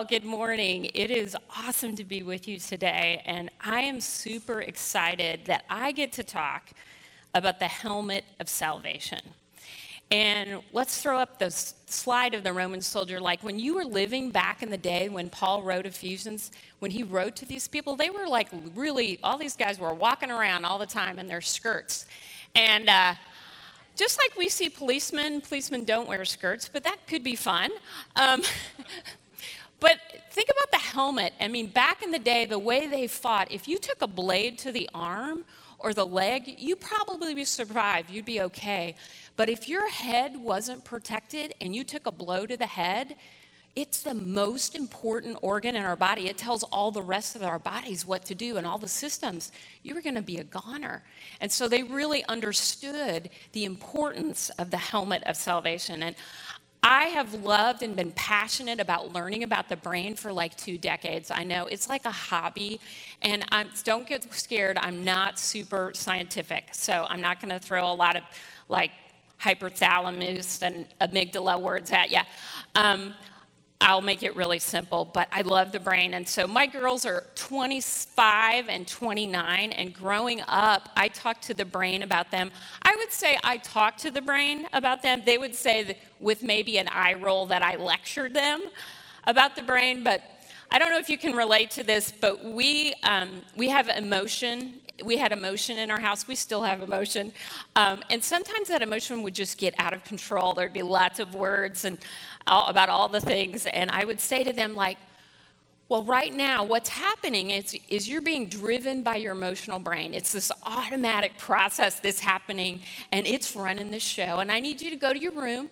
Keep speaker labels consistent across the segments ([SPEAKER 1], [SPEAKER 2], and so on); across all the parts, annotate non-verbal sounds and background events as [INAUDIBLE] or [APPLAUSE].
[SPEAKER 1] Well, good morning. It is awesome to be with you today, and I am super excited that I get to talk about the helmet of salvation. And let's throw up the slide of the Roman soldier. Like when you were living back in the day when Paul wrote Ephesians, when he wrote to these people, they were like really, all these guys were walking around all the time in their skirts. And uh, just like we see policemen, policemen don't wear skirts, but that could be fun. Um, [LAUGHS] But think about the helmet. I mean, back in the day, the way they fought, if you took a blade to the arm or the leg, you probably would survive. You'd be okay. But if your head wasn't protected and you took a blow to the head, it's the most important organ in our body. It tells all the rest of our bodies what to do and all the systems. You were going to be a goner. And so they really understood the importance of the helmet of salvation. And I have loved and been passionate about learning about the brain for like two decades. I know it's like a hobby, and I'm, don't get scared. I'm not super scientific, so I'm not going to throw a lot of like hypothalamus and amygdala words at you. Um, I'll make it really simple, but I love the brain. And so my girls are 25 and 29, and growing up, I talked to the brain about them. I would say I talked to the brain about them. They would say, with maybe an eye roll, that I lectured them about the brain, but I don't know if you can relate to this, but we, um, we have emotion. We had emotion in our house. We still have emotion. Um, and sometimes that emotion would just get out of control. There'd be lots of words and all, about all the things. And I would say to them, like, well, right now, what's happening is, is you're being driven by your emotional brain. It's this automatic process that's happening, and it's running the show. And I need you to go to your room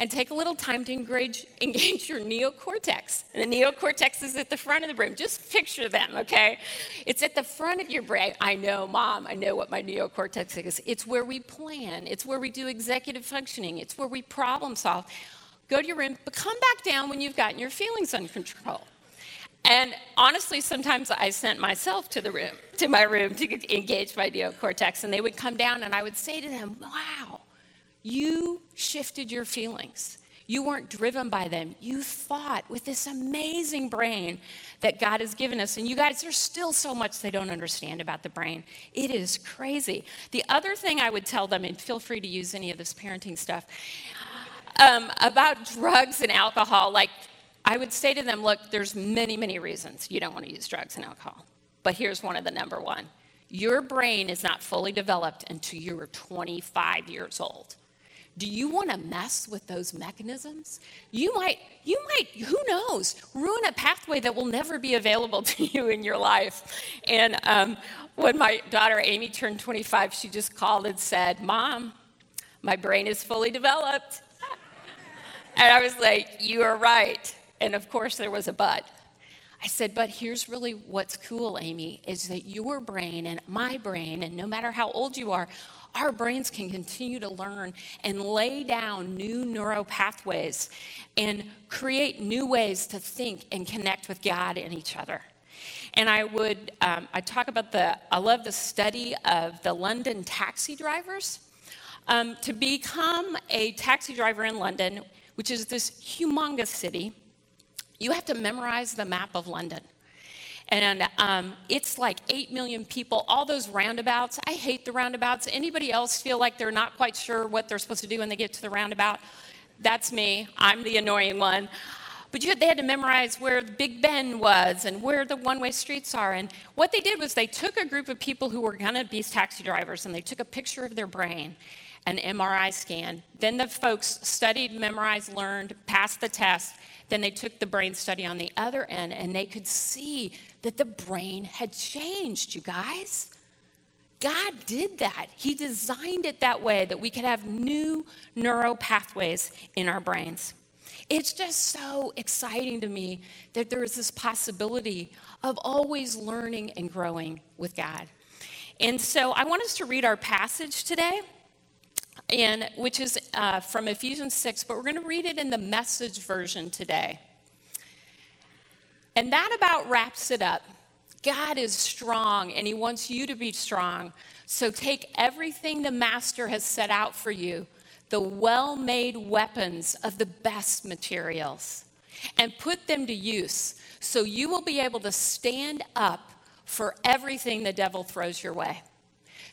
[SPEAKER 1] and take a little time to engage, [LAUGHS] engage your neocortex. And the neocortex is at the front of the brain. Just picture them, okay? It's at the front of your brain. I know, mom, I know what my neocortex is. It's where we plan, it's where we do executive functioning, it's where we problem solve. Go to your room, but come back down when you've gotten your feelings under control. And honestly, sometimes I sent myself to the room, to my room to engage my neocortex, and they would come down and I would say to them, Wow, you shifted your feelings. You weren't driven by them. You thought with this amazing brain that God has given us. And you guys, there's still so much they don't understand about the brain. It is crazy. The other thing I would tell them, and feel free to use any of this parenting stuff, um, about drugs and alcohol, like I would say to them, look, there's many, many reasons you don't want to use drugs and alcohol. But here's one of the number one. Your brain is not fully developed until you're 25 years old. Do you want to mess with those mechanisms? You might, you might, who knows, ruin a pathway that will never be available [LAUGHS] to you in your life. And um, when my daughter Amy turned 25, she just called and said, Mom, my brain is fully developed. And I was like, You are right. And of course, there was a but. I said, But here's really what's cool, Amy, is that your brain and my brain, and no matter how old you are, our brains can continue to learn and lay down new neural pathways and create new ways to think and connect with God and each other. And I would, um, I talk about the, I love the study of the London taxi drivers. Um, to become a taxi driver in London, which is this humongous city, you have to memorize the map of London. And um, it's like 8 million people, all those roundabouts. I hate the roundabouts. Anybody else feel like they're not quite sure what they're supposed to do when they get to the roundabout? That's me. I'm the annoying one. But had, they had to memorize where Big Ben was and where the one way streets are. And what they did was they took a group of people who were going to be taxi drivers and they took a picture of their brain an MRI scan. Then the folks studied, memorized, learned, passed the test. Then they took the brain study on the other end and they could see that the brain had changed, you guys. God did that. He designed it that way that we could have new neural pathways in our brains. It's just so exciting to me that there is this possibility of always learning and growing with God. And so I want us to read our passage today and which is uh, from Ephesians 6, but we're going to read it in the message version today. And that about wraps it up. God is strong and he wants you to be strong. So take everything the master has set out for you, the well made weapons of the best materials. and put them to use so you will be able to stand up for everything the devil throws your way.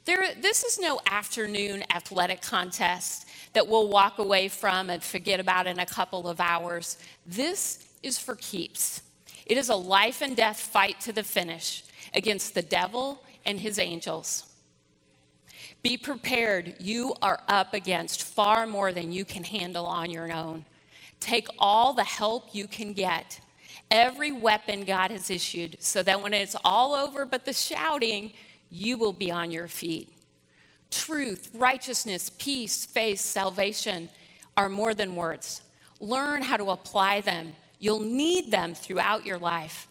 [SPEAKER 1] There, this is no afternoon athletic contest that we'll walk away from and forget about in a couple of hours. This is for keeps. It is a life and death fight to the finish against the devil and his angels. Be prepared. You are up against far more than you can handle on your own. Take all the help you can get, every weapon God has issued, so that when it's all over but the shouting, you will be on your feet. Truth, righteousness, peace, faith, salvation are more than words. Learn how to apply them. You'll need them throughout your life.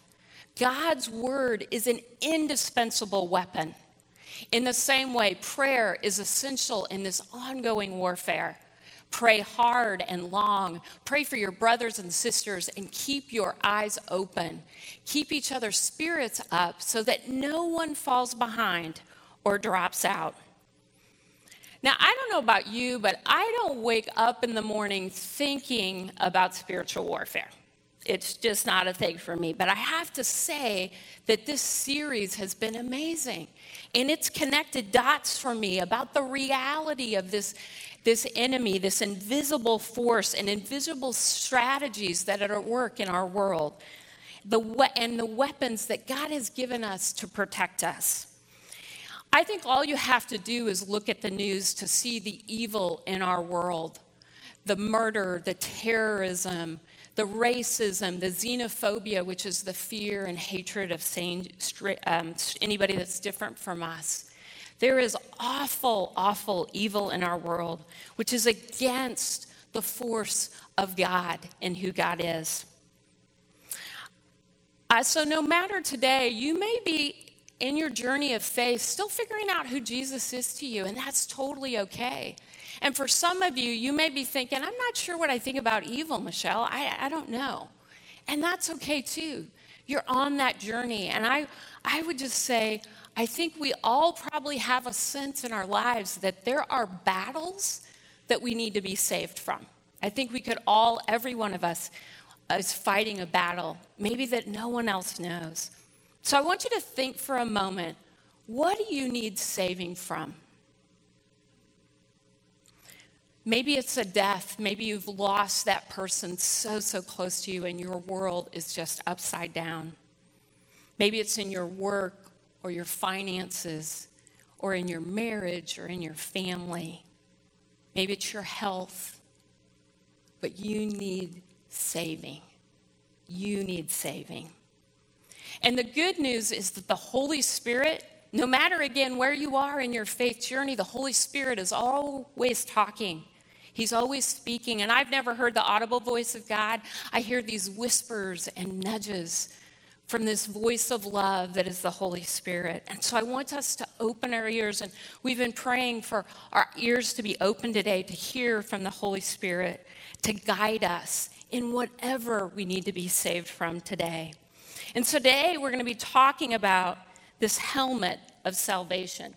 [SPEAKER 1] God's word is an indispensable weapon. In the same way, prayer is essential in this ongoing warfare. Pray hard and long. Pray for your brothers and sisters and keep your eyes open. Keep each other's spirits up so that no one falls behind or drops out. Now, I don't know about you, but I don't wake up in the morning thinking about spiritual warfare. It's just not a thing for me. But I have to say that this series has been amazing. And it's connected dots for me about the reality of this, this enemy, this invisible force, and invisible strategies that are at work in our world, the, and the weapons that God has given us to protect us. I think all you have to do is look at the news to see the evil in our world the murder, the terrorism, the racism, the xenophobia, which is the fear and hatred of same, um, anybody that's different from us. There is awful, awful evil in our world, which is against the force of God and who God is. Uh, so, no matter today, you may be in your journey of faith still figuring out who Jesus is to you, and that's totally okay. And for some of you, you may be thinking, I'm not sure what I think about evil, Michelle. I, I don't know. And that's okay too. You're on that journey. And I, I would just say, I think we all probably have a sense in our lives that there are battles that we need to be saved from. I think we could all, every one of us, is fighting a battle, maybe that no one else knows. So I want you to think for a moment what do you need saving from? Maybe it's a death. Maybe you've lost that person so, so close to you and your world is just upside down. Maybe it's in your work or your finances or in your marriage or in your family. Maybe it's your health. But you need saving. You need saving. And the good news is that the Holy Spirit, no matter again where you are in your faith journey, the Holy Spirit is always talking. He's always speaking, and I've never heard the audible voice of God. I hear these whispers and nudges from this voice of love that is the Holy Spirit. And so I want us to open our ears, and we've been praying for our ears to be open today to hear from the Holy Spirit to guide us in whatever we need to be saved from today. And today we're going to be talking about this helmet of salvation.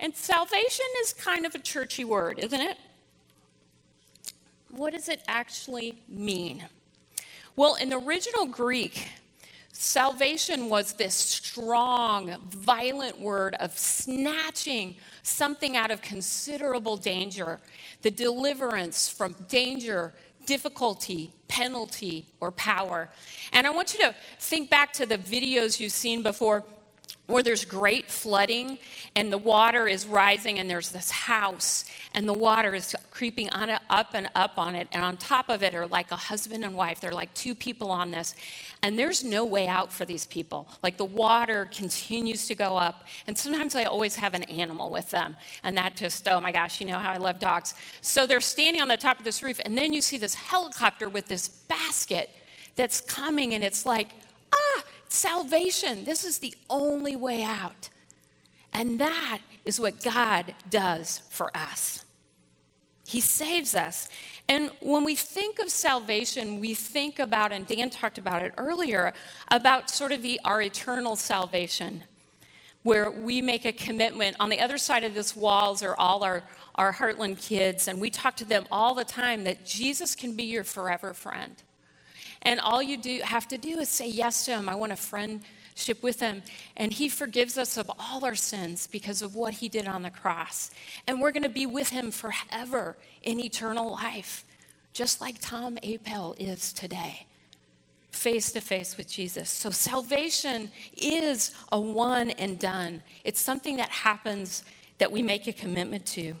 [SPEAKER 1] And salvation is kind of a churchy word, isn't it? what does it actually mean? Well, in the original Greek, salvation was this strong, violent word of snatching something out of considerable danger, the deliverance from danger, difficulty, penalty, or power. And I want you to think back to the videos you've seen before where there's great flooding and the water is rising and there's this house and the water is creeping on it, up and up on it. And on top of it are like a husband and wife. They're like two people on this. And there's no way out for these people. Like the water continues to go up. And sometimes i always have an animal with them. And that just oh my gosh you know how i love dogs. So they're standing on the top of this roof. And then you see this helicopter with this basket that's coming. And it's like salvation. This is the only way out. And that is what God does for us. He saves us. And when we think of salvation, we think about, and Dan talked about it earlier, about sort of the, our eternal salvation, where we make a commitment. On the other side of this walls are all our, our Heartland kids, and we talk to them all the time that Jesus can be your forever friend. And all you do have to do is say yes to him. I want a friendship with him. And he forgives us of all our sins because of what he did on the cross. And we're going to be with him forever in eternal life, just like Tom Apel is today face to face with Jesus. So salvation is a one and done. It's something that happens that we make a commitment to.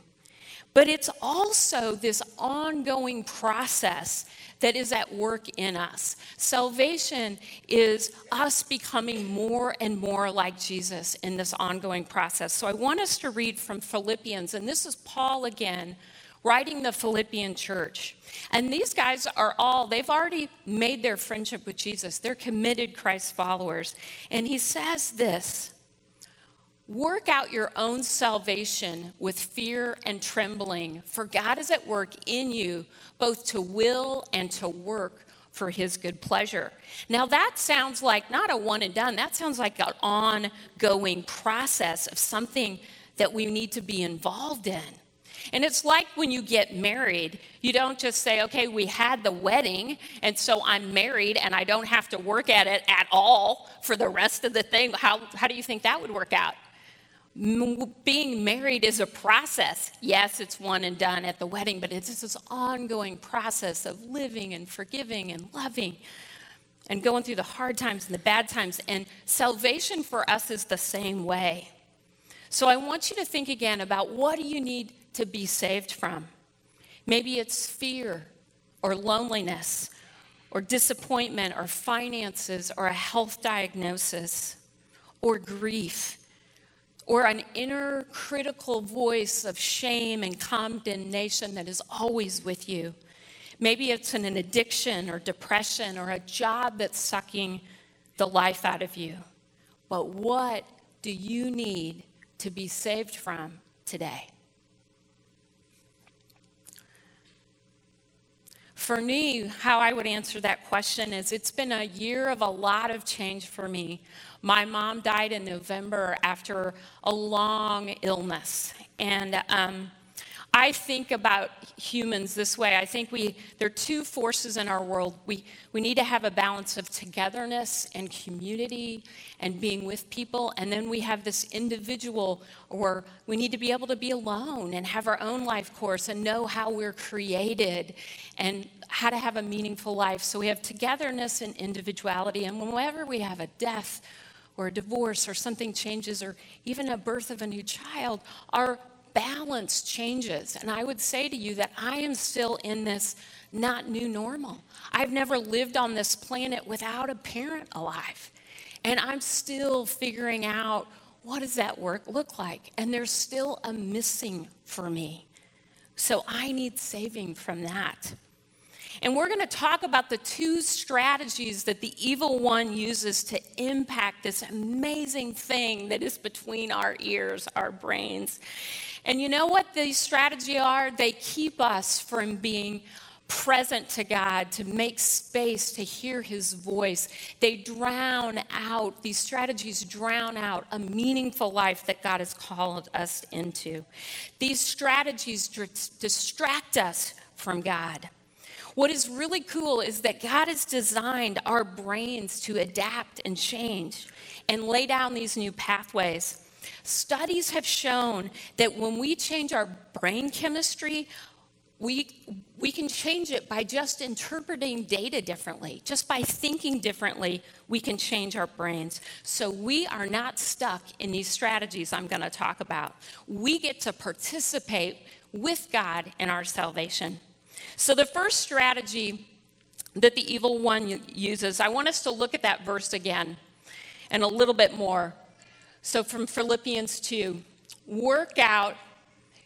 [SPEAKER 1] But it's also this ongoing process that is at work in us. Salvation is us becoming more and more like Jesus in this ongoing process. So I want us to read from Philippians, and this is Paul again writing the Philippian church. And these guys are all, they've already made their friendship with Jesus. They're committed Christ followers. And he says this Work out your own salvation with fear and trembling, for God is at work in you, both to will and to work for his good pleasure. Now, that sounds like not a one and done, that sounds like an ongoing process of something that we need to be involved in. And it's like when you get married, you don't just say, okay, we had the wedding, and so I'm married and I don't have to work at it at all for the rest of the thing. How, how do you think that would work out? Being married is a process. Yes, it's one and done at the wedding, but it's this ongoing process of living and forgiving and loving and going through the hard times and the bad times. And salvation for us is the same way. So I want you to think again about what do you need to be saved from? Maybe it's fear or loneliness or disappointment or finances or a health diagnosis or grief or an inner critical voice of shame and condemnation that is always with you. Maybe it's an addiction or depression or a job that's sucking the life out of you. But what do you need to be saved from today? For me, how I would answer that question is it's been a year of a lot of change for me. My mom died in November after a long illness. And um, I think about humans this way. I think we there are two forces in our world. We we need to have a balance of togetherness and community and being with people, and then we have this individual or we need to be able to be alone and have our own life course and know how we're created and how to have a meaningful life. So we have togetherness and individuality, and whenever we have a death or a divorce or something changes or even a birth of a new child, our balance changes. And I would say to you that I am still in this not new normal. I've never lived on this planet without a parent alive. And I'm still figuring out what does that work look like? And there's still a missing for me. So I need saving from that. And we're going to talk about the two strategies that the evil one uses to impact this amazing thing that is between our ears, our brains. And you know what these strategies are? They keep us from being present to God, to make space to hear His voice. They drown out, these strategies drown out a meaningful life that God has called us into. These strategies distract us from God. What is really cool is that God has designed our brains to adapt and change and lay down these new pathways. Studies have shown that when we change our brain chemistry, we, we can change it by just interpreting data differently. Just by thinking differently, we can change our brains. So we are not stuck in these strategies I'm going to talk about. We get to participate with God in our salvation. So, the first strategy that the evil one uses, I want us to look at that verse again and a little bit more. So, from Philippians 2 work out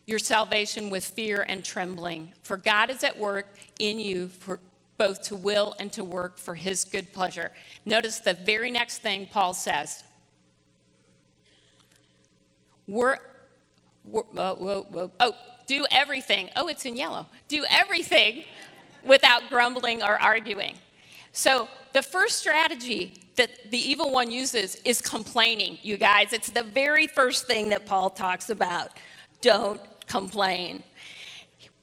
[SPEAKER 1] your salvation with fear and trembling, for God is at work in you for both to will and to work for his good pleasure. Notice the very next thing Paul says. Work. Oh, do everything. Oh, it's in yellow. Do everything without grumbling or arguing. So, the first strategy that the evil one uses is complaining, you guys. It's the very first thing that Paul talks about. Don't complain.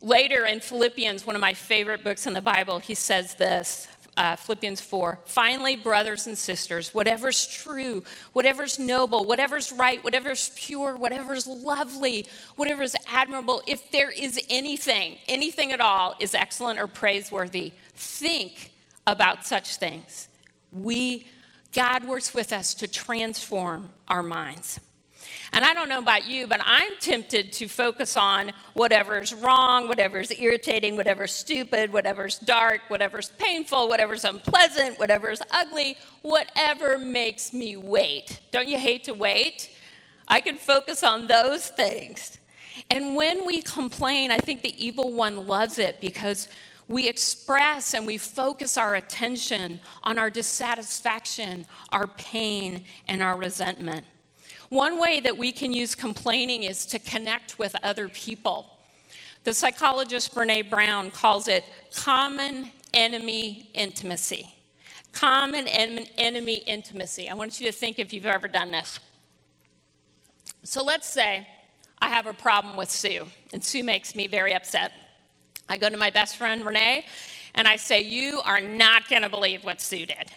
[SPEAKER 1] Later in Philippians, one of my favorite books in the Bible, he says this uh, Philippians 4. Finally, brothers and sisters, whatever's true, whatever's noble, whatever's right, whatever's pure, whatever's lovely, whatever's admirable, if there is anything, anything at all is excellent or praiseworthy, think about such things. We, God works with us to transform our minds. And I don't know about you, but I'm tempted to focus on whatever's wrong, whatever's irritating, whatever's stupid, whatever's dark, whatever's painful, whatever's unpleasant, whatever's ugly, whatever makes me wait. Don't you hate to wait? I can focus on those things. And when we complain, I think the evil one loves it because we express and we focus our attention on our dissatisfaction, our pain, and our resentment. One way that we can use complaining is to connect with other people. The psychologist Brene Brown calls it common enemy intimacy. Common en- enemy intimacy. I want you to think if you've ever done this. So let's say I have a problem with Sue, and Sue makes me very upset. I go to my best friend Renee, and I say, You are not going to believe what Sue did.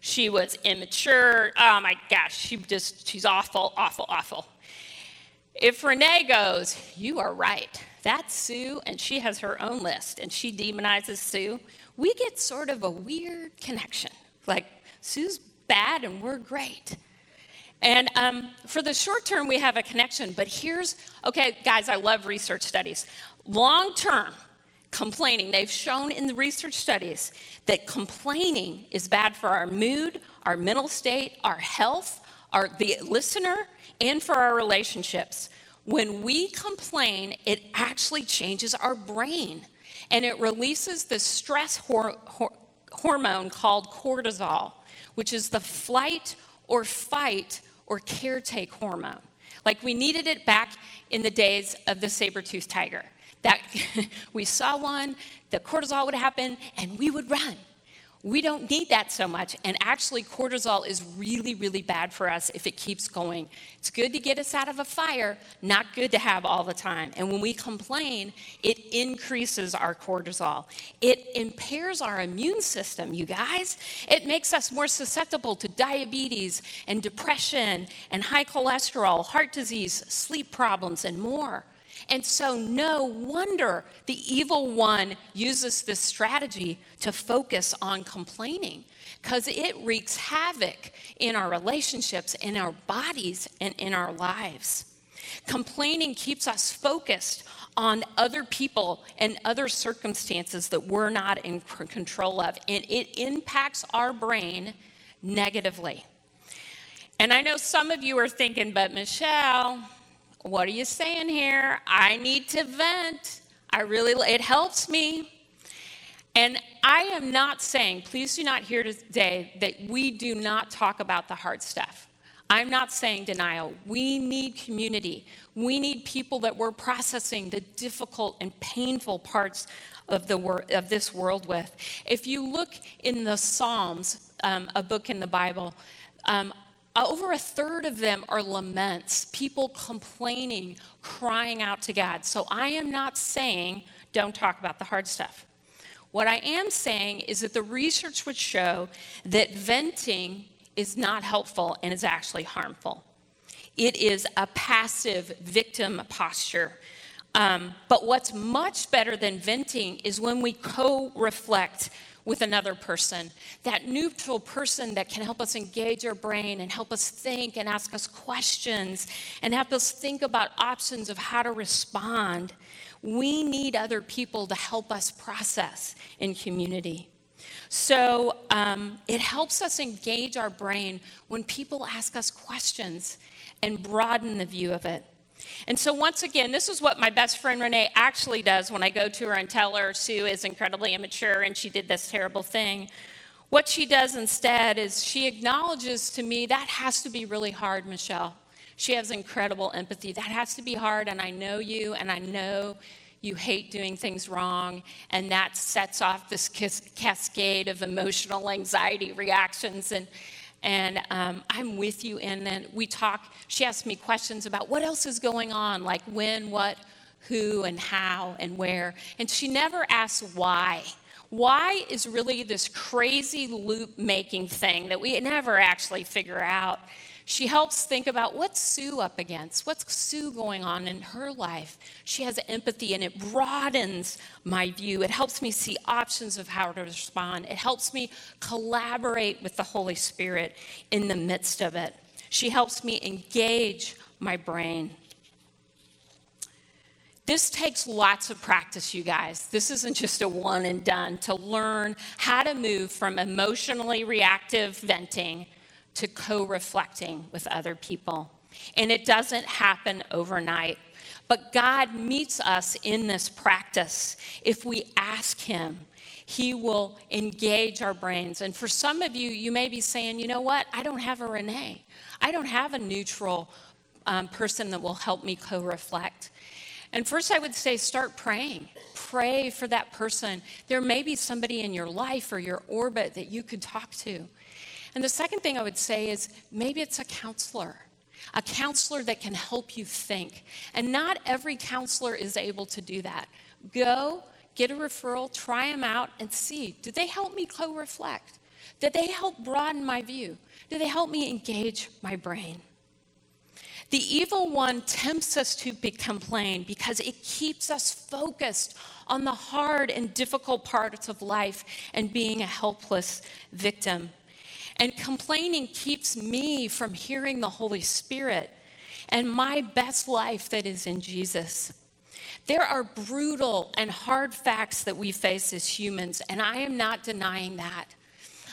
[SPEAKER 1] She was immature. Oh my gosh, she just, she's awful, awful, awful. If Renee goes, You are right, that's Sue, and she has her own list, and she demonizes Sue, we get sort of a weird connection. Like, Sue's bad and we're great. And um, for the short term, we have a connection, but here's okay, guys, I love research studies. Long term, complaining. They've shown in the research studies that complaining is bad for our mood, our mental state, our health, our the listener, and for our relationships. When we complain, it actually changes our brain and it releases the stress hor- hor- hormone called cortisol, which is the flight or fight or caretake hormone. Like we needed it back in the days of the saber-toothed tiger that [LAUGHS] we saw one, the cortisol would happen, and we would run. We don't need that so much. And actually, cortisol is really, really bad for us if it keeps going. It's good to get us out of a fire, not good to have all the time. And when we complain, it increases our cortisol. It impairs our immune system, you guys. It makes us more susceptible to diabetes and depression and high cholesterol, heart disease, sleep problems, and more. And so, no wonder the evil one uses this strategy to focus on complaining because it wreaks havoc in our relationships, in our bodies, and in our lives. Complaining keeps us focused on other people and other circumstances that we're not in control of, and it impacts our brain negatively. And I know some of you are thinking, but Michelle, what are you saying here? I need to vent. I really, it helps me. And I am not saying, please do not hear today that we do not talk about the hard stuff. I'm not saying denial. We need community. We need people that we're processing the difficult and painful parts of, the wor- of this world with. If you look in the Psalms, um, a book in the Bible, um, over a third of them are laments, people complaining, crying out to God. So I am not saying don't talk about the hard stuff. What I am saying is that the research would show that venting is not helpful and is actually harmful. It is a passive victim posture. Um, but what's much better than venting is when we co reflect with another person, that neutral person that can help us engage our brain and help us think and ask us questions and help us think about options of how to respond. We need other people to help us process in community. So um, it helps us engage our brain when people ask us questions and broaden the view of it. And so, once again, this is what my best friend Renee actually does when I go to her and tell her Sue is incredibly immature and she did this terrible thing. What she does instead is she acknowledges to me that has to be really hard, Michelle. She has incredible empathy. That has to be hard, and I know you, and I know you hate doing things wrong, and that sets off this cascade of emotional anxiety reactions. And and um, I'm with you. And then we talk, she asked me questions about what else is going on, like when, what, who, and how, and where. And she never asks why. Why is really this crazy loop making thing that we never actually figure out. She helps think about what's Sue up against? What's Sue going on in her life? She has empathy and it broadens my view. It helps me see options of how to respond. It helps me collaborate with the Holy Spirit in the midst of it. She helps me engage my brain. This takes lots of practice, you guys. This isn't just a one and done to learn how to move from emotionally reactive venting to co reflecting with other people. And it doesn't happen overnight. But God meets us in this practice. If we ask Him, He will engage our brains. And for some of you, you may be saying, you know what? I don't have a Renee. I don't have a neutral um, person that will help me co reflect. And first, I would say start praying. Pray for that person. There may be somebody in your life or your orbit that you could talk to. And the second thing I would say is maybe it's a counselor, a counselor that can help you think. And not every counselor is able to do that. Go, get a referral, try them out, and see do they help me co reflect? Did they help broaden my view? Do they help me engage my brain? The evil one tempts us to be complain because it keeps us focused on the hard and difficult parts of life and being a helpless victim. And complaining keeps me from hearing the Holy Spirit and my best life that is in Jesus. There are brutal and hard facts that we face as humans, and I am not denying that.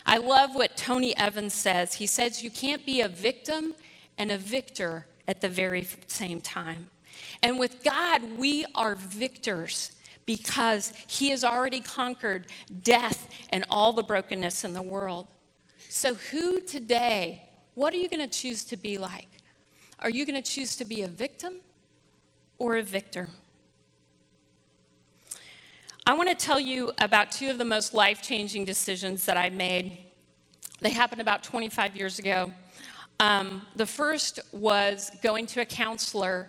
[SPEAKER 1] I love what Tony Evans says. He says, You can't be a victim and a victor at the very same time. And with God, we are victors because He has already conquered death and all the brokenness in the world. So, who today, what are you going to choose to be like? Are you going to choose to be a victim or a victor? I want to tell you about two of the most life changing decisions that I made. They happened about 25 years ago. Um, the first was going to a counselor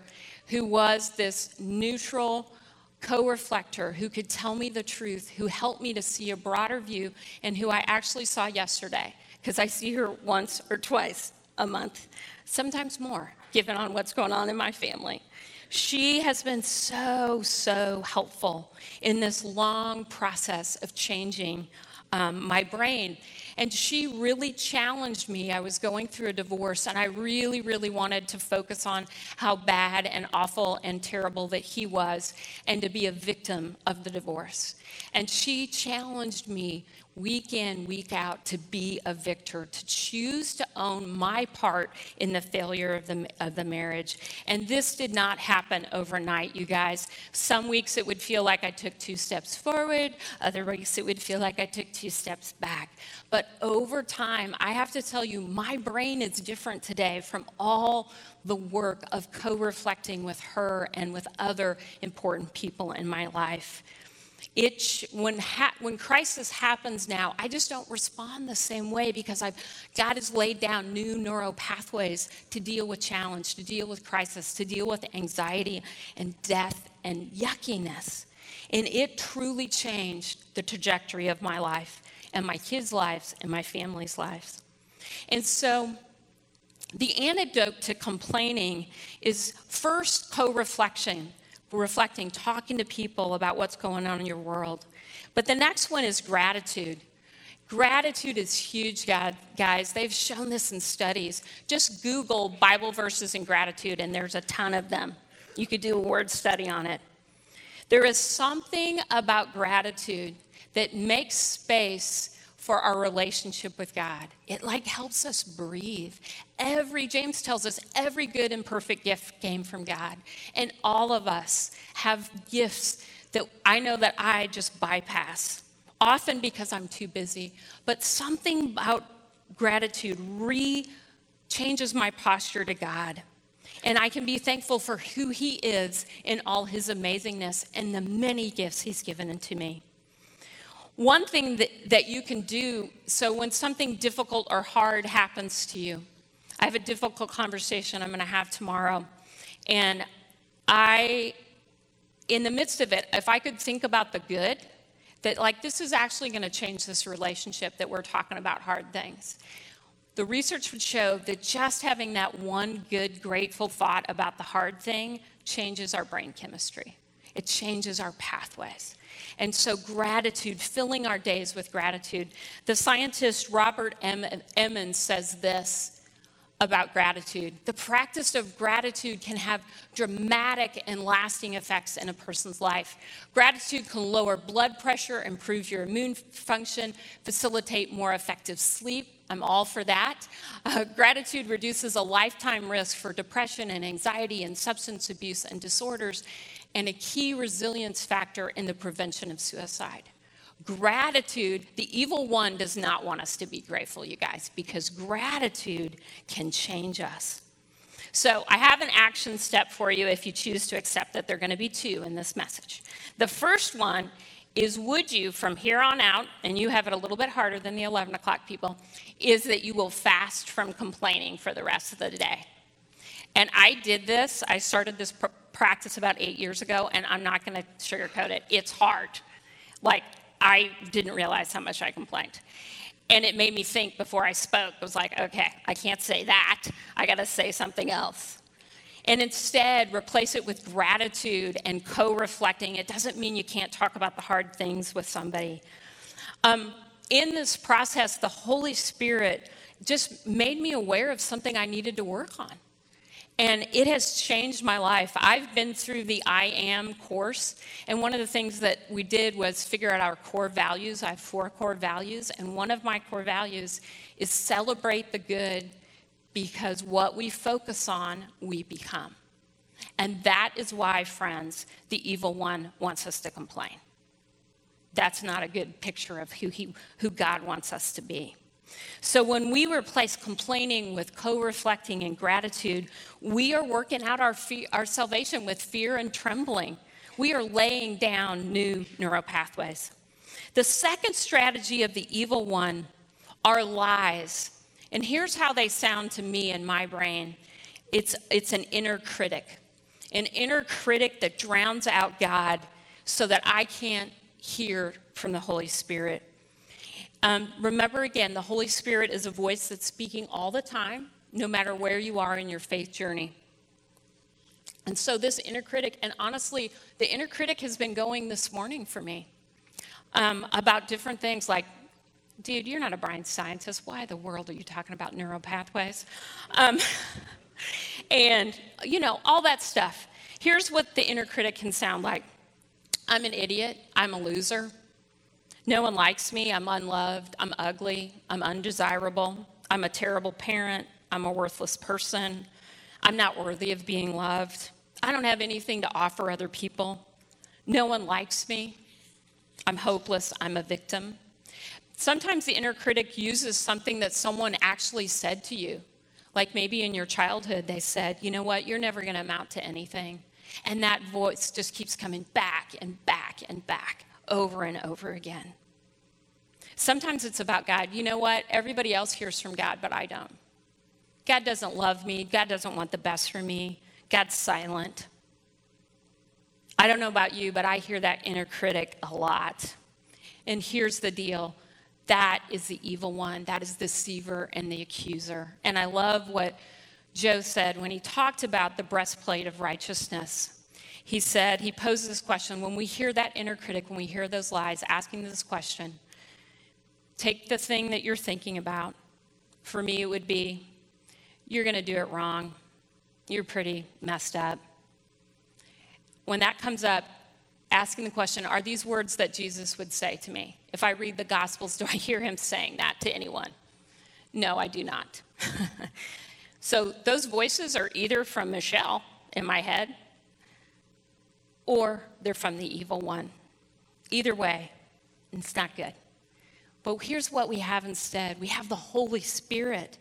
[SPEAKER 1] who was this neutral co reflector who could tell me the truth, who helped me to see a broader view, and who I actually saw yesterday because I see her once or twice a month, sometimes more, given on what's going on in my family. She has been so, so helpful in this long process of changing um, my brain. And she really challenged me. I was going through a divorce, and I really, really wanted to focus on how bad and awful and terrible that he was, and to be a victim of the divorce. And she challenged me week in, week out, to be a victor, to choose to own my part in the failure of the, of the marriage. And this did not happen overnight, you guys. Some weeks it would feel like I took two steps forward, other weeks it would feel like I took two steps back. But over time, I have to tell you, my brain is different today from all the work of co reflecting with her and with other important people in my life it when ha- when crisis happens now i just don't respond the same way because i've god has laid down new neural pathways to deal with challenge to deal with crisis to deal with anxiety and death and yuckiness. And it truly changed the trajectory of my life and my kids lives and my family's lives. And so the antidote to complaining is first co-reflection reflecting, talking to people about what's going on in your world. But the next one is gratitude. Gratitude is huge, guys. They've shown this in studies. Just Google Bible verses and gratitude, and there's a ton of them. You could do a word study on it. There is something about gratitude that makes space for our relationship with God. It like helps us breathe. Every, James tells us, every good and perfect gift came from God. And all of us have gifts that I know that I just bypass, often because I'm too busy. But something about gratitude re changes my posture to God. And I can be thankful for who He is in all His amazingness and the many gifts He's given unto me. One thing that, that you can do so when something difficult or hard happens to you, I have a difficult conversation I'm going to have tomorrow. And I, in the midst of it, if I could think about the good, that like this is actually going to change this relationship that we're talking about hard things. The research would show that just having that one good, grateful thought about the hard thing changes our brain chemistry. It changes our pathways. And so, gratitude, filling our days with gratitude. The scientist Robert. Emmons says this about gratitude. The practice of gratitude can have dramatic and lasting effects in a person's life. Gratitude can lower blood pressure, improve your immune function, facilitate more effective sleep. I'm all for that. Uh, gratitude reduces a lifetime risk for depression and anxiety and substance abuse and disorders, and a key resilience factor in the prevention of suicide. Gratitude, the evil one does not want us to be grateful, you guys, because gratitude can change us. So, I have an action step for you if you choose to accept that there are going to be two in this message. The first one is would you, from here on out, and you have it a little bit harder than the 11 o'clock people, is that you will fast from complaining for the rest of the day. And I did this, I started this pr- practice about eight years ago, and I'm not going to sugarcoat it. It's hard. Like, I didn't realize how much I complained. And it made me think before I spoke. I was like, okay, I can't say that. I got to say something else. And instead, replace it with gratitude and co reflecting. It doesn't mean you can't talk about the hard things with somebody. Um, in this process, the Holy Spirit just made me aware of something I needed to work on. And it has changed my life. I've been through the I Am course, and one of the things that we did was figure out our core values. I have four core values, and one of my core values is celebrate the good because what we focus on, we become. And that is why, friends, the evil one wants us to complain. That's not a good picture of who, he, who God wants us to be. So when we replace complaining with co reflecting and gratitude, we are working out our, fe- our salvation with fear and trembling. We are laying down new neural pathways. The second strategy of the evil one are lies. And here's how they sound to me in my brain it's, it's an inner critic, an inner critic that drowns out God so that I can't hear from the Holy Spirit. Um, remember again, the Holy Spirit is a voice that's speaking all the time, no matter where you are in your faith journey. And so, this inner critic, and honestly, the inner critic has been going this morning for me um, about different things like, dude, you're not a brain scientist. Why the world are you talking about neural pathways? Um, [LAUGHS] and, you know, all that stuff. Here's what the inner critic can sound like I'm an idiot. I'm a loser. No one likes me. I'm unloved. I'm ugly. I'm undesirable. I'm a terrible parent. I'm a worthless person. I'm not worthy of being loved. I don't have anything to offer other people. No one likes me. I'm hopeless. I'm a victim. Sometimes the inner critic uses something that someone actually said to you. Like maybe in your childhood, they said, you know what, you're never going to amount to anything. And that voice just keeps coming back and back and back over and over again. Sometimes it's about God. You know what? Everybody else hears from God, but I don't. God doesn't love me. God doesn't want the best for me. God's silent. I don't know about you, but I hear that inner critic a lot. And here's the deal that is the evil one, that is the deceiver and the accuser. And I love what Joe said when he talked about the breastplate of righteousness he said, he poses this question when we hear that inner critic, when we hear those lies, asking this question, take the thing that you're thinking about. For me, it would be, you're going to do it wrong. You're pretty messed up. When that comes up, asking the question, are these words that Jesus would say to me? If I read the Gospels, [LAUGHS] do I hear him saying that to anyone? No, I do not. [LAUGHS] so those voices are either from Michelle in my head or they're from the evil one. Either way, it's not good. But here's what we have instead we have the Holy Spirit,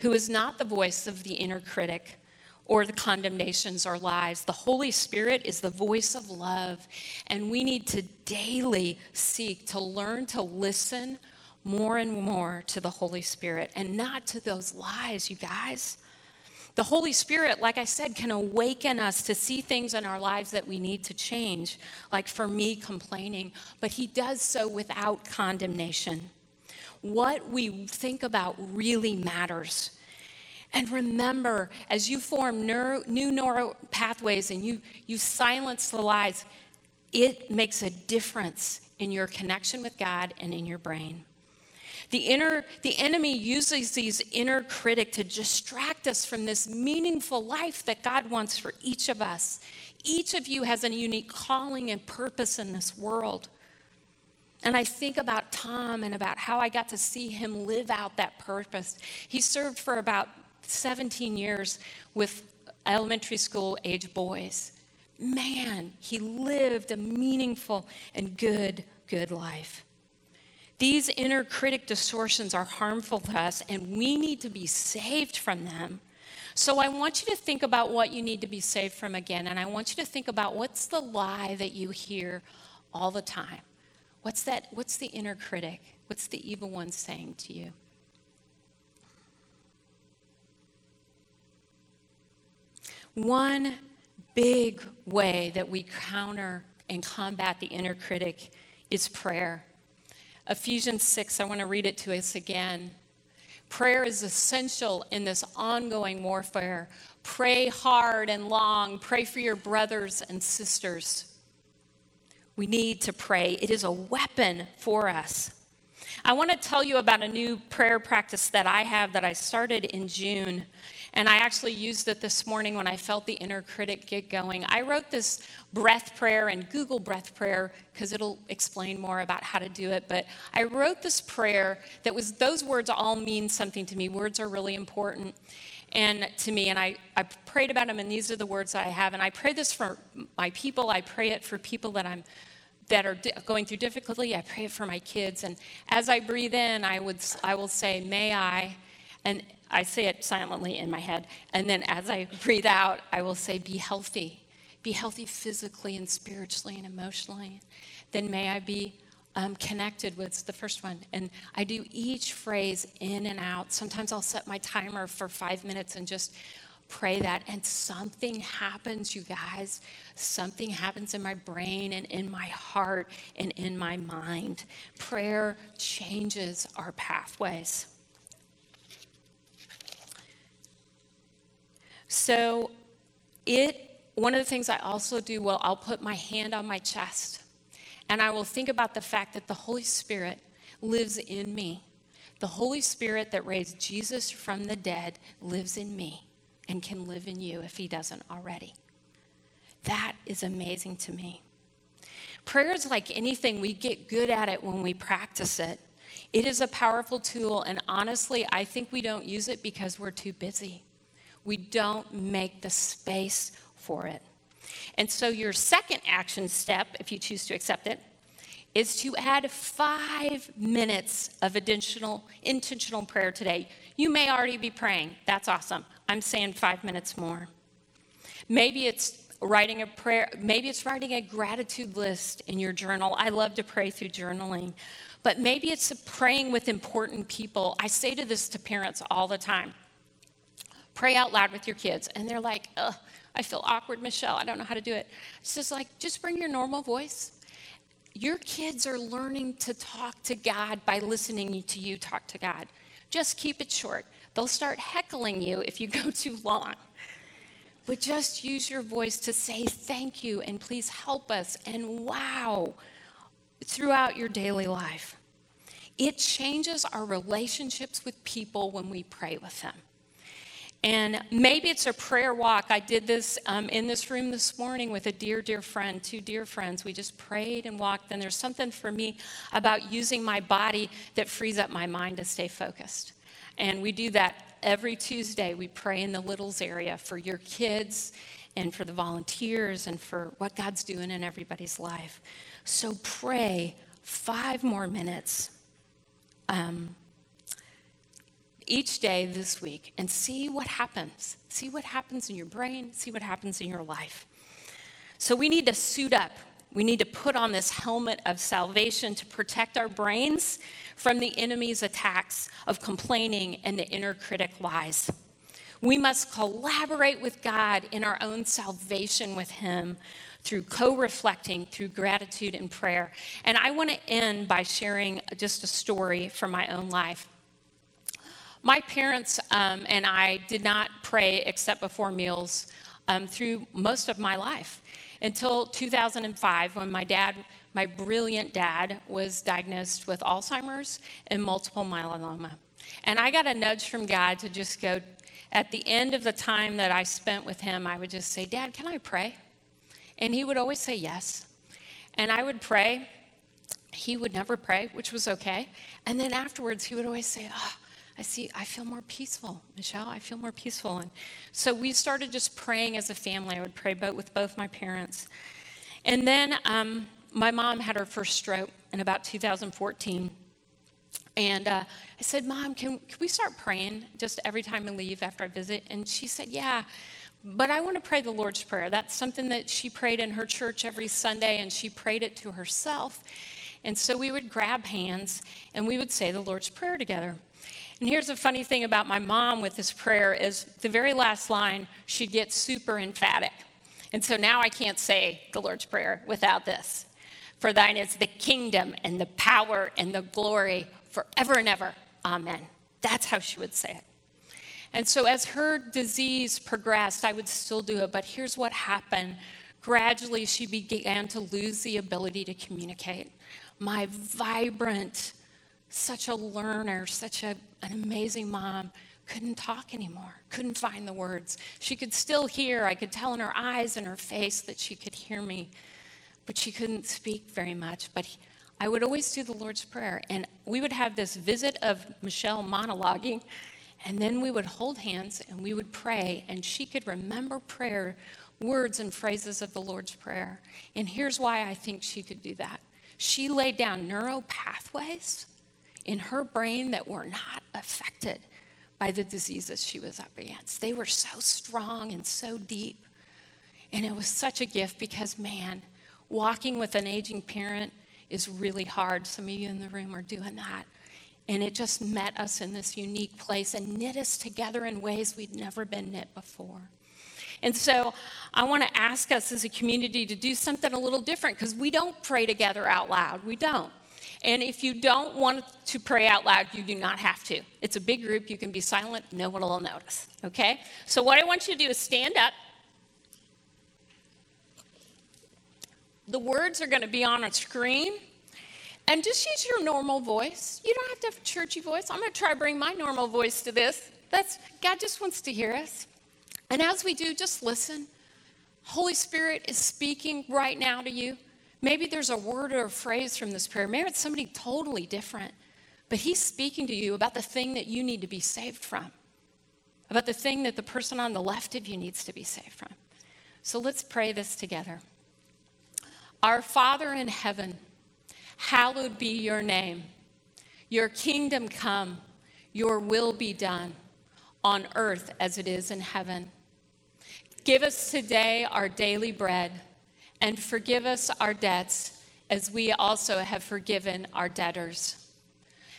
[SPEAKER 1] who is not the voice of the inner critic or the condemnations or lies. The Holy Spirit is the voice of love, and we need to daily seek to learn to listen more and more to the Holy Spirit and not to those lies, you guys. The Holy Spirit, like I said, can awaken us to see things in our lives that we need to change, like for me, complaining, but He does so without condemnation. What we think about really matters. And remember, as you form neuro, new neural pathways and you, you silence the lies, it makes a difference in your connection with God and in your brain. The, inner, the enemy uses these inner critic to distract us from this meaningful life that God wants for each of us. Each of you has a unique calling and purpose in this world. And I think about Tom and about how I got to see him live out that purpose. He served for about 17 years with elementary school age boys. Man, he lived a meaningful and good, good life. These inner critic distortions are harmful to us, and we need to be saved from them. So I want you to think about what you need to be saved from again, and I want you to think about what's the lie that you hear all the time. What's that? What's the inner critic? What's the evil one saying to you? One big way that we counter and combat the inner critic is prayer. Ephesians 6, I want to read it to us again. Prayer is essential in this ongoing warfare. Pray hard and long. Pray for your brothers and sisters. We need to pray, it is a weapon for us. I want to tell you about a new prayer practice that I have that I started in June. And I actually used it this morning when I felt the inner critic get going. I wrote this breath prayer and Google breath prayer because it'll explain more about how to do it. But I wrote this prayer that was, those words all mean something to me. Words are really important and to me and I, I prayed about them and these are the words that i have and i pray this for my people i pray it for people that i'm that are di- going through difficulty i pray it for my kids and as i breathe in i would i will say may i and I say it silently in my head. And then as I breathe out, I will say, Be healthy. Be healthy physically and spiritually and emotionally. Then may I be um, connected with the first one. And I do each phrase in and out. Sometimes I'll set my timer for five minutes and just pray that. And something happens, you guys. Something happens in my brain and in my heart and in my mind. Prayer changes our pathways. So it one of the things I also do, well, I'll put my hand on my chest and I will think about the fact that the Holy Spirit lives in me. The Holy Spirit that raised Jesus from the dead lives in me and can live in you if he doesn't already. That is amazing to me. Prayer is like anything, we get good at it when we practice it. It is a powerful tool, and honestly, I think we don't use it because we're too busy we don't make the space for it. And so, your second action step, if you choose to accept it, is to add five minutes of additional intentional prayer today. You may already be praying. That's awesome. I'm saying five minutes more. Maybe it's writing a prayer, maybe it's writing a gratitude list in your journal. I love to pray through journaling. But maybe it's praying with important people. I say to this to parents all the time pray out loud with your kids. And they're like, ugh, I feel awkward, Michelle. I don't know how to do it. It's just like, just bring your normal voice. Your kids are learning to talk to God by listening to you talk to God. Just keep it short. They'll start heckling you if you [LAUGHS] go too long. But just use your voice to say thank you and please help us and wow throughout your daily life. It changes our relationships with people when we pray with them. And maybe it's a prayer walk. I did this um, in this room this morning with a dear, dear friend, two dear friends. We just prayed and walked. And there's something for me about using my body that frees up my mind to stay focused. And we do that every Tuesday. We pray in the littles area for your kids and for the volunteers and for what God's doing in everybody's life. So pray five more minutes. Um, each day this week and see what happens. See what happens in your brain, see what happens in your life. So we need to suit up. We need to put on this helmet of salvation to protect our brains from the enemy's attacks of complaining and the inner critic lies. We must collaborate with God in our own salvation with Him through co reflecting, through gratitude and prayer. And I want to end by sharing just a story from my own life. My parents um, and I did not pray except before meals um, through most of my life until 2005 when my dad, my brilliant dad, was diagnosed with Alzheimer's and multiple myeloma. And I got a nudge from God to just go, at the end of the time that I spent with him, I would just say, Dad, can I pray? And he would always say yes. And I would pray. He would never pray, which was okay. And then afterwards, he would always say, Oh, I see, I feel more peaceful, Michelle. I feel more peaceful. And so we started just praying as a family. I would pray both with both my parents. And then um, my mom had her first stroke in about 2014. And uh, I said, Mom, can, can we start praying just every time I leave after I visit? And she said, Yeah, but I want to pray the Lord's Prayer. That's something that she prayed in her church every Sunday, and she prayed it to herself. And so we would grab hands and we would say the Lord's Prayer together. And here's the funny thing about my mom with this prayer is the very last line, she'd get super emphatic. And so now I can't say the Lord's Prayer without this. For thine is the kingdom and the power and the glory forever and ever. Amen. That's how she would say it. And so as her disease progressed, I would still do it. But here's what happened gradually, she began to lose the ability to communicate. My vibrant, such a learner, such a, an amazing mom, couldn't talk anymore, couldn't find the words. She could still hear, I could tell in her eyes and her face that she could hear me, but she couldn't speak very much. But he, I would always do the Lord's Prayer, and we would have this visit of Michelle monologuing, and then we would hold hands and we would pray, and she could remember prayer, words and phrases of the Lord's Prayer. And here's why I think she could do that she laid down neural pathways in her brain that were not affected by the diseases she was up against. They were so strong and so deep. And it was such a gift because, man, walking with an aging parent is really hard. Some of you in the room are doing that. And it just met us in this unique place and knit us together in ways we'd never been knit before. And so I want to ask us as a community to do something a little different because we don't pray together out loud. We don't. And if you don't want to pray out loud, you do not have to. It's a big group. You can be silent. No one will notice. Okay? So, what I want you to do is stand up. The words are going to be on a screen. And just use your normal voice. You don't have to have a churchy voice. I'm going to try to bring my normal voice to this. That's God just wants to hear us. And as we do, just listen. Holy Spirit is speaking right now to you. Maybe there's a word or a phrase from this prayer. Maybe it's somebody totally different. But He's speaking to you about the thing that you need to be saved from, about the thing that the person on the left of you needs to be saved from. So let's pray this together. Our Father in heaven, hallowed be your name. Your kingdom come, your will be done on earth as it is in heaven. Give us today our daily bread and forgive us our debts as we also have forgiven our debtors.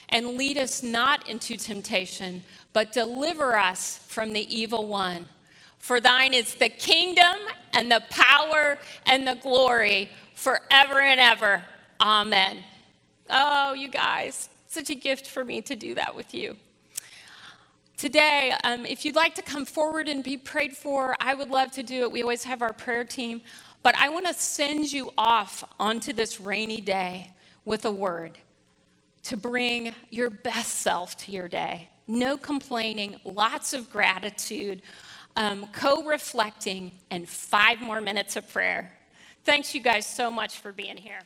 [SPEAKER 1] And lead us not into temptation, but deliver us from the evil one. For thine is the kingdom and the power and the glory forever and ever. Amen. Oh, you guys, such a gift for me to do that with you. Today, um, if you'd like to come forward and be prayed for, I would love to do it. We always have our prayer team. But I want to send you off onto this rainy day with a word to bring your best self to your day. No complaining, lots of gratitude, um, co reflecting, and five more minutes of prayer. Thanks, you guys, so much for being here.